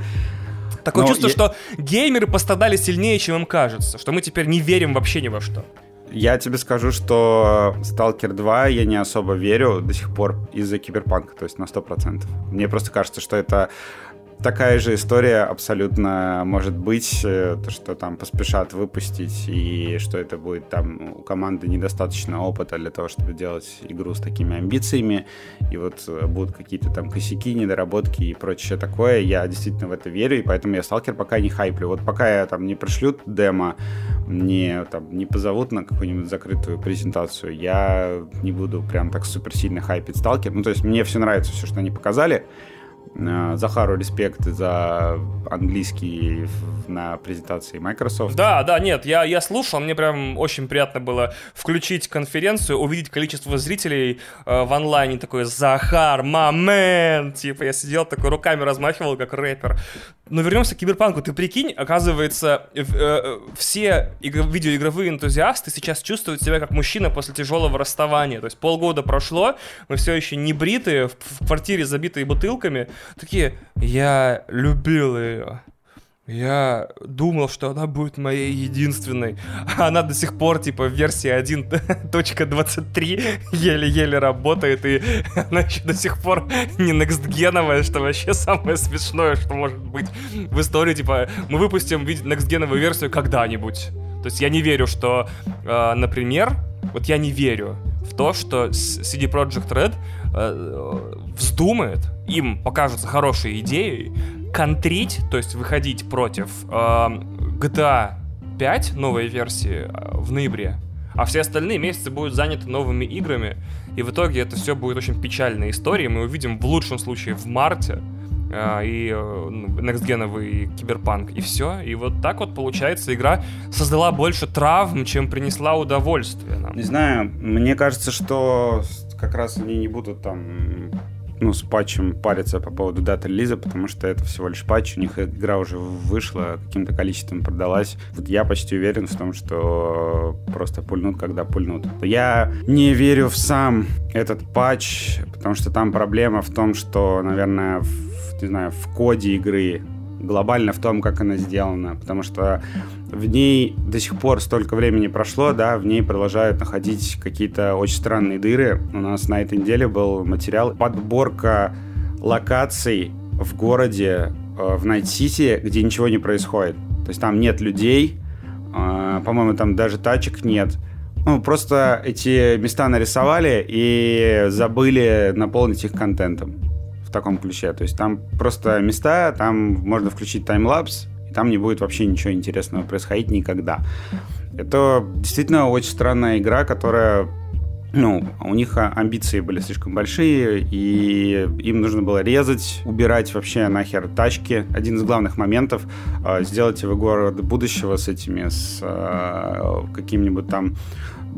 Такое Но чувство, я... что геймеры пострадали сильнее, чем им кажется, что мы теперь не верим вообще ни во что.
Я тебе скажу, что Stalker 2 я не особо верю до сих пор из-за киберпанка, то есть на 100%. Мне просто кажется, что это такая же история абсолютно может быть, э, то, что там поспешат выпустить, и что это будет там у команды недостаточно опыта для того, чтобы делать игру с такими амбициями, и вот э, будут какие-то там косяки, недоработки и прочее такое. Я действительно в это верю, и поэтому я сталкер пока не хайплю. Вот пока я там не пришлют демо, не, там, не позовут на какую-нибудь закрытую презентацию, я не буду прям так супер сильно хайпить сталкер. Ну, то есть мне все нравится, все, что они показали, Захару респект за английский на презентации Microsoft.
Да, да, нет, я, я слушал, мне прям очень приятно было включить конференцию, увидеть количество зрителей э, в онлайне, такой «Захар, момент!» Типа я сидел такой, руками размахивал, как рэпер. Но вернемся к Киберпанку. Ты прикинь, оказывается, э, э, все игр, видеоигровые энтузиасты сейчас чувствуют себя как мужчина после тяжелого расставания. То есть полгода прошло, мы все еще не бритые, в квартире забитые бутылками. Такие, я любил ее. Я думал, что она будет моей единственной. А она до сих пор, типа, в версии 1.23 еле-еле работает, и она еще до сих пор не некстгеновая, что вообще самое смешное, что может быть в истории. Типа, мы выпустим некстгеновую версию когда-нибудь. То есть я не верю, что, э, например, вот я не верю в то, что CD Projekt Red э, вздумает, им покажутся хорошие идеи, контрить, то есть выходить против э, GTA 5 новой версии э, в ноябре, а все остальные месяцы будут заняты новыми играми, и в итоге это все будет очень печальной историей. Мы увидим в лучшем случае в марте и некстгеновый ну, киберпанк, и все. И вот так вот, получается, игра создала больше травм, чем принесла удовольствие нам.
Не знаю, мне кажется, что как раз они не будут там ну, с патчем париться по поводу даты релиза, потому что это всего лишь патч, у них игра уже вышла, каким-то количеством продалась. Вот я почти уверен в том, что просто пульнут, когда пульнут. Я не верю в сам этот патч, потому что там проблема в том, что, наверное, в, не знаю, в коде игры глобально в том, как она сделана, потому что в ней до сих пор столько времени прошло, да, в ней продолжают находить какие-то очень странные дыры. У нас на этой неделе был материал подборка локаций в городе, э, в Найт-Сити, где ничего не происходит. То есть там нет людей, э, по-моему, там даже тачек нет. Ну, просто эти места нарисовали и забыли наполнить их контентом в таком ключе. То есть там просто места, там можно включить таймлапс, и там не будет вообще ничего интересного происходить никогда. Это действительно очень странная игра, которая ну, у них амбиции были слишком большие, и им нужно было резать, убирать вообще нахер тачки. Один из главных моментов э, сделать его город будущего с этими, с э, каким-нибудь там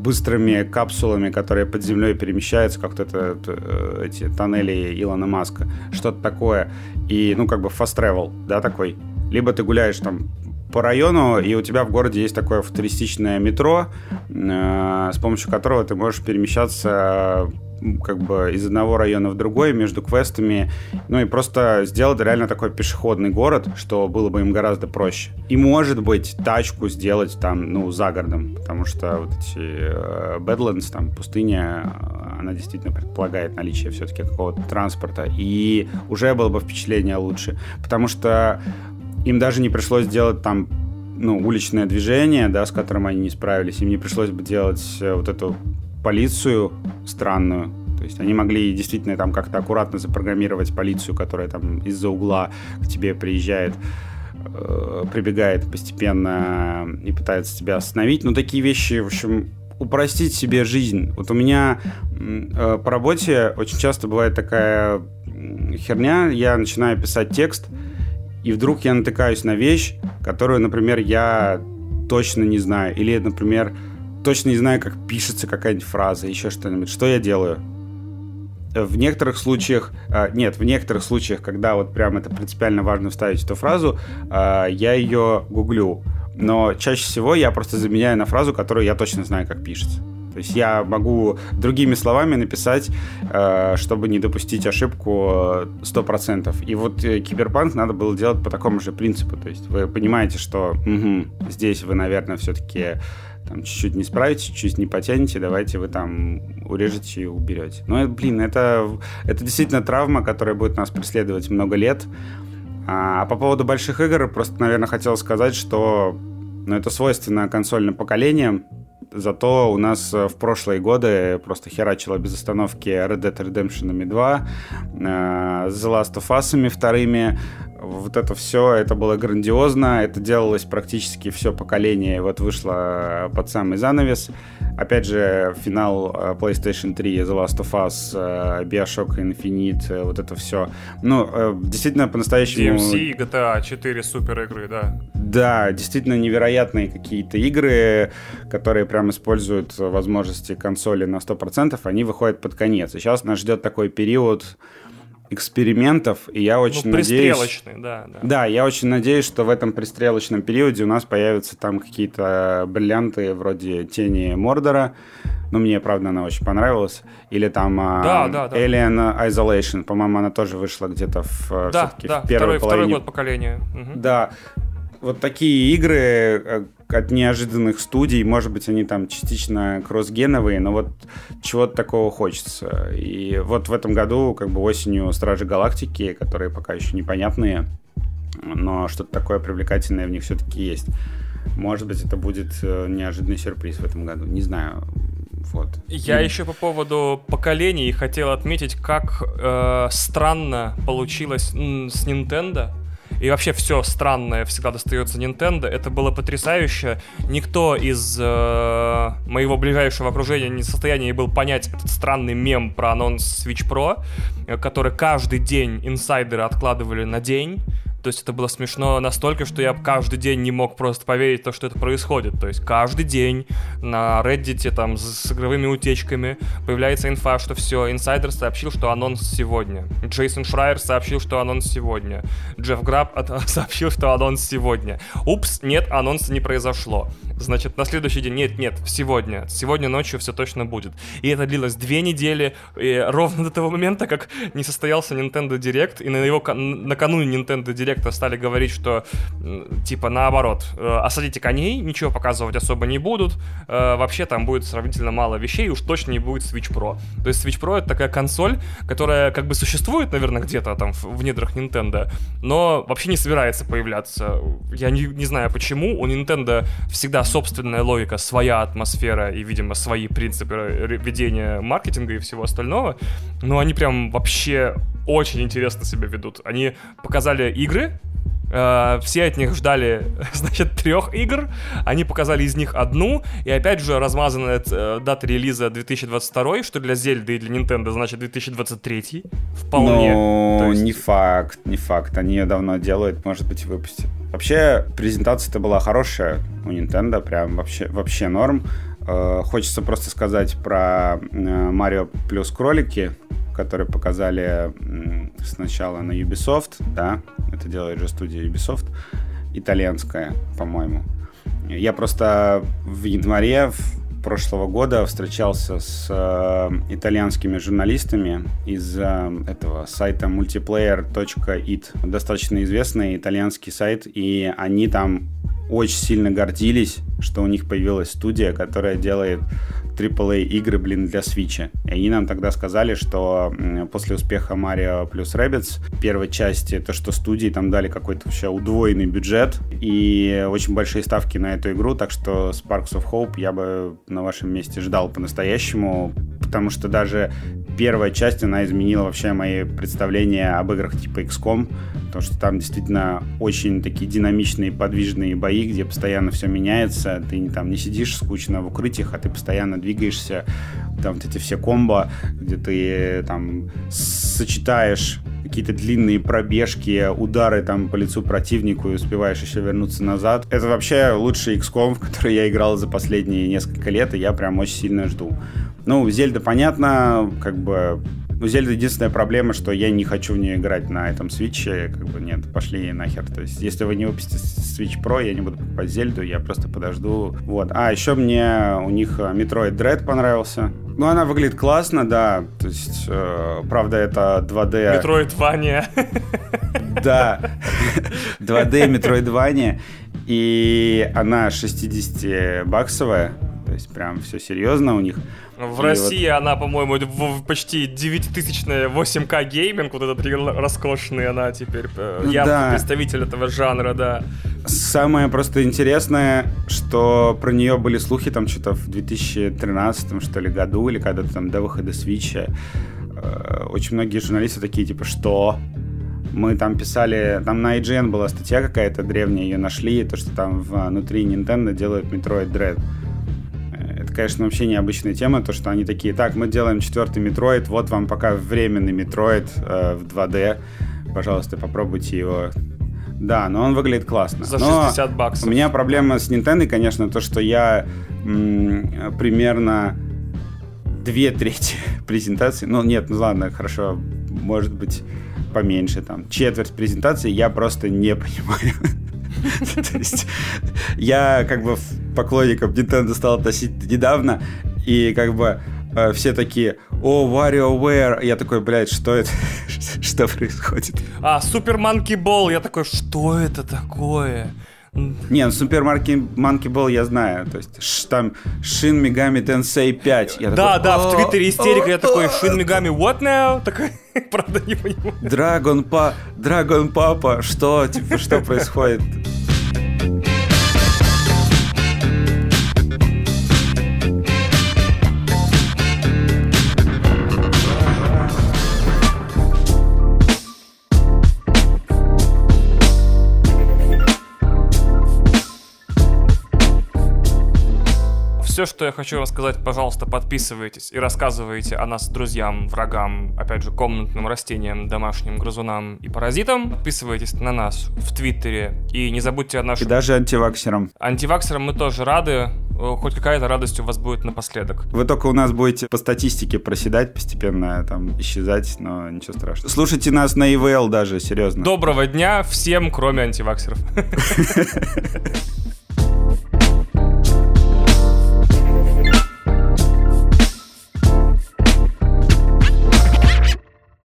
быстрыми капсулами, которые под землей перемещаются, как то это, это, эти тоннели Илона Маска, что-то такое. И, ну, как бы fast travel, да, такой. Либо ты гуляешь там по району, и у тебя в городе есть такое футуристичное метро, э, с помощью которого ты можешь перемещаться как бы из одного района в другой между квестами, ну и просто сделать реально такой пешеходный город, что было бы им гораздо проще. И может быть тачку сделать там, ну, за городом, потому что вот эти э, Badlands, там пустыня, она действительно предполагает наличие все-таки какого-то транспорта, и уже было бы впечатление лучше, потому что им даже не пришлось делать там ну, уличное движение, да, с которым они не справились. Им не пришлось бы делать э, вот эту полицию странную. То есть они могли действительно там как-то аккуратно запрограммировать полицию, которая там из-за угла к тебе приезжает, э, прибегает постепенно и пытается тебя остановить. Но такие вещи, в общем, упростить себе жизнь. Вот у меня э, по работе очень часто бывает такая херня, я начинаю писать текст, и вдруг я натыкаюсь на вещь, которую, например, я точно не знаю. Или, например, точно не знаю, как пишется какая-нибудь фраза, еще что-нибудь. Что я делаю? В некоторых случаях, э, нет, в некоторых случаях, когда вот прям это принципиально важно вставить эту фразу, э, я ее гуглю. Но чаще всего я просто заменяю на фразу, которую я точно знаю, как пишется. То есть я могу другими словами написать, э, чтобы не допустить ошибку 100%. И вот э, киберпанк надо было делать по такому же принципу. То есть вы понимаете, что угу, здесь вы, наверное, все-таки там чуть-чуть не справитесь, чуть-чуть не потянете, давайте вы там урежете и уберете. Но, блин, это, это действительно травма, которая будет нас преследовать много лет. А, а по поводу больших игр, просто, наверное, хотел сказать, что ну, это свойственно консольным поколениям, Зато у нас э, в прошлые годы просто херачило без остановки Red Dead Redemption 2, э, The Last of Us вторыми, вот это все, это было грандиозно, это делалось практически все поколение, вот вышло под самый занавес. Опять же, финал э, PlayStation 3, The Last of Us, э, Bioshock Infinite, э, вот это все. Ну, действительно, по-настоящему...
DMC, GTA 4 супер игры, да.
Да, действительно невероятные какие-то игры, которые прям используют возможности консоли на 100%, они выходят под конец. И сейчас нас ждет такой период экспериментов, и я очень ну, надеюсь...
да, да.
Да, я очень надеюсь, что в этом пристрелочном периоде у нас появятся там какие-то бриллианты вроде Тени Мордора, ну, мне, правда, она очень понравилась. Или там
да, uh, да, да.
Alien Isolation, по-моему, она тоже вышла где-то в,
э, да, да, в первой второй, половине. Второй год поколения.
Угу. Да, вот такие игры э, от неожиданных студий, может быть, они там частично кроссгеновые, но вот чего-то такого хочется. И вот в этом году, как бы осенью Стражи Галактики, которые пока еще непонятные, но что-то такое привлекательное в них все-таки есть. Может быть, это будет э, неожиданный сюрприз в этом году. Не знаю. Вот.
Я и... еще по поводу поколений хотел отметить, как э, странно получилось с Nintendo и вообще все странное всегда достается Nintendo. Это было потрясающе. Никто из э, моего ближайшего окружения не в состоянии был понять этот странный мем про анонс Switch Pro, э, который каждый день инсайдеры откладывали на день. То есть это было смешно настолько, что я каждый день не мог просто поверить то, что это происходит. То есть каждый день на Reddit там с игровыми утечками появляется инфа, что все, инсайдер сообщил, что анонс сегодня. Джейсон Шрайер сообщил, что анонс сегодня. Джефф Граб сообщил, что анонс сегодня. Упс, нет, анонса не произошло. Значит, на следующий день, нет, нет, сегодня. Сегодня ночью все точно будет. И это длилось две недели, и ровно до того момента, как не состоялся Nintendo Direct, и на его накануне Nintendo Direct стали говорить, что типа наоборот, э, осадите коней, ничего показывать особо не будут, э, вообще там будет сравнительно мало вещей, уж точно не будет Switch Pro. То есть Switch Pro это такая консоль, которая как бы существует, наверное, где-то там в недрах Nintendo, но вообще не собирается появляться. Я не, не знаю почему, у Nintendo всегда собственная логика, своя атмосфера и, видимо, свои принципы ведения маркетинга и всего остального. Но они прям вообще очень интересно себя ведут. Они показали игры, Э, все от них ждали, значит, трех игр. Они показали из них одну. И опять же, размазанная э, дата релиза 2022, что для Зельды и для Nintendo значит 2023. Вполне.
Ну, есть... не факт, не факт. Они ее давно делают, может быть, выпустят. Вообще, презентация-то была хорошая у Nintendo, прям вообще, вообще норм. Э, хочется просто сказать про Марио плюс кролики которые показали сначала на Ubisoft, да, это делает же студия Ubisoft, итальянская, по-моему. Я просто в январе прошлого года встречался с э, итальянскими журналистами из э, этого сайта multiplayer.it. Достаточно известный итальянский сайт, и они там очень сильно гордились, что у них появилась студия, которая делает AAA игры, блин, для Switch. И они нам тогда сказали, что после успеха Mario плюс Rabbids первой части, то, что студии там дали какой-то вообще удвоенный бюджет и очень большие ставки на эту игру, так что Sparks of Hope я бы на вашем месте ждал по-настоящему, потому что даже первая часть, она изменила вообще мои представления об играх типа XCOM, потому что там действительно очень такие динамичные, подвижные бои, где постоянно все меняется, ты там не сидишь скучно в укрытиях, а ты постоянно двигаешься, там вот эти все комбо, где ты там сочетаешь какие-то длинные пробежки, удары там по лицу противнику и успеваешь еще вернуться назад. Это вообще лучший XCOM, в который я играл за последние несколько лет, и я прям очень сильно жду. Ну, Зельда, понятно, как бы у Зельды единственная проблема, что я не хочу в нее играть на этом свитче. Как бы нет, пошли нахер. То есть, если вы не выпустите Switch Pro, я не буду покупать Зельду, я просто подожду. Вот. А, еще мне у них Metroid Dread понравился. Ну, она выглядит классно, да. То есть, э, правда, это 2D...
Metroidvania.
Да. 2D Metroidvania. И она 60-баксовая. То есть, прям все серьезно у них.
В и России вот... она, по-моему, в почти 9000-ная 8К гейминг, вот этот роскошный, она теперь э, ну, явный да. представитель этого жанра, да.
Самое просто интересное, что про нее были слухи там что-то в 2013 что ли году, или когда-то там до выхода Свича. Э, очень многие журналисты такие, типа, что? Мы там писали, там на IGN была статья какая-то древняя, ее нашли, то, что там внутри Nintendo делают Metroid Dread это, конечно, вообще необычная тема, то, что они такие, так, мы делаем четвертый Metroid, вот вам пока временный Metroid э, в 2D, пожалуйста, попробуйте его. Да, но он выглядит классно.
За 60 но баксов.
У меня проблема с Nintendo, конечно, то, что я м- примерно две трети презентации, ну нет, ну ладно, хорошо, может быть поменьше, там, четверть презентации я просто не понимаю. То есть я как бы поклонником Nintendo стал относить недавно, и как бы э, все такие, о, WarioWare, я такой, блядь, что это, что происходит?
А, Super Monkey Ball, я такой, что это такое?
Не, ну Супер Monkey Ball я знаю. То есть ш, там Shin Megami Tensei 5. Я
да, такой, да, в Твиттере истерика. Я такой, Shin Megami what now? Такой, правда не понимаю.
Dragon, па, Dragon Папа, что, типа, что происходит?
Все, что я хочу рассказать, пожалуйста, подписывайтесь и рассказывайте о нас друзьям, врагам, опять же, комнатным растениям, домашним грызунам и паразитам. Подписывайтесь на нас в Твиттере и не забудьте о нашем...
И даже антиваксерам.
Антиваксерам мы тоже рады. Хоть какая-то радость у вас будет напоследок.
Вы только у нас будете по статистике проседать постепенно, там, исчезать, но ничего страшного. Слушайте нас на ИВЛ даже, серьезно.
Доброго дня всем, кроме антиваксеров.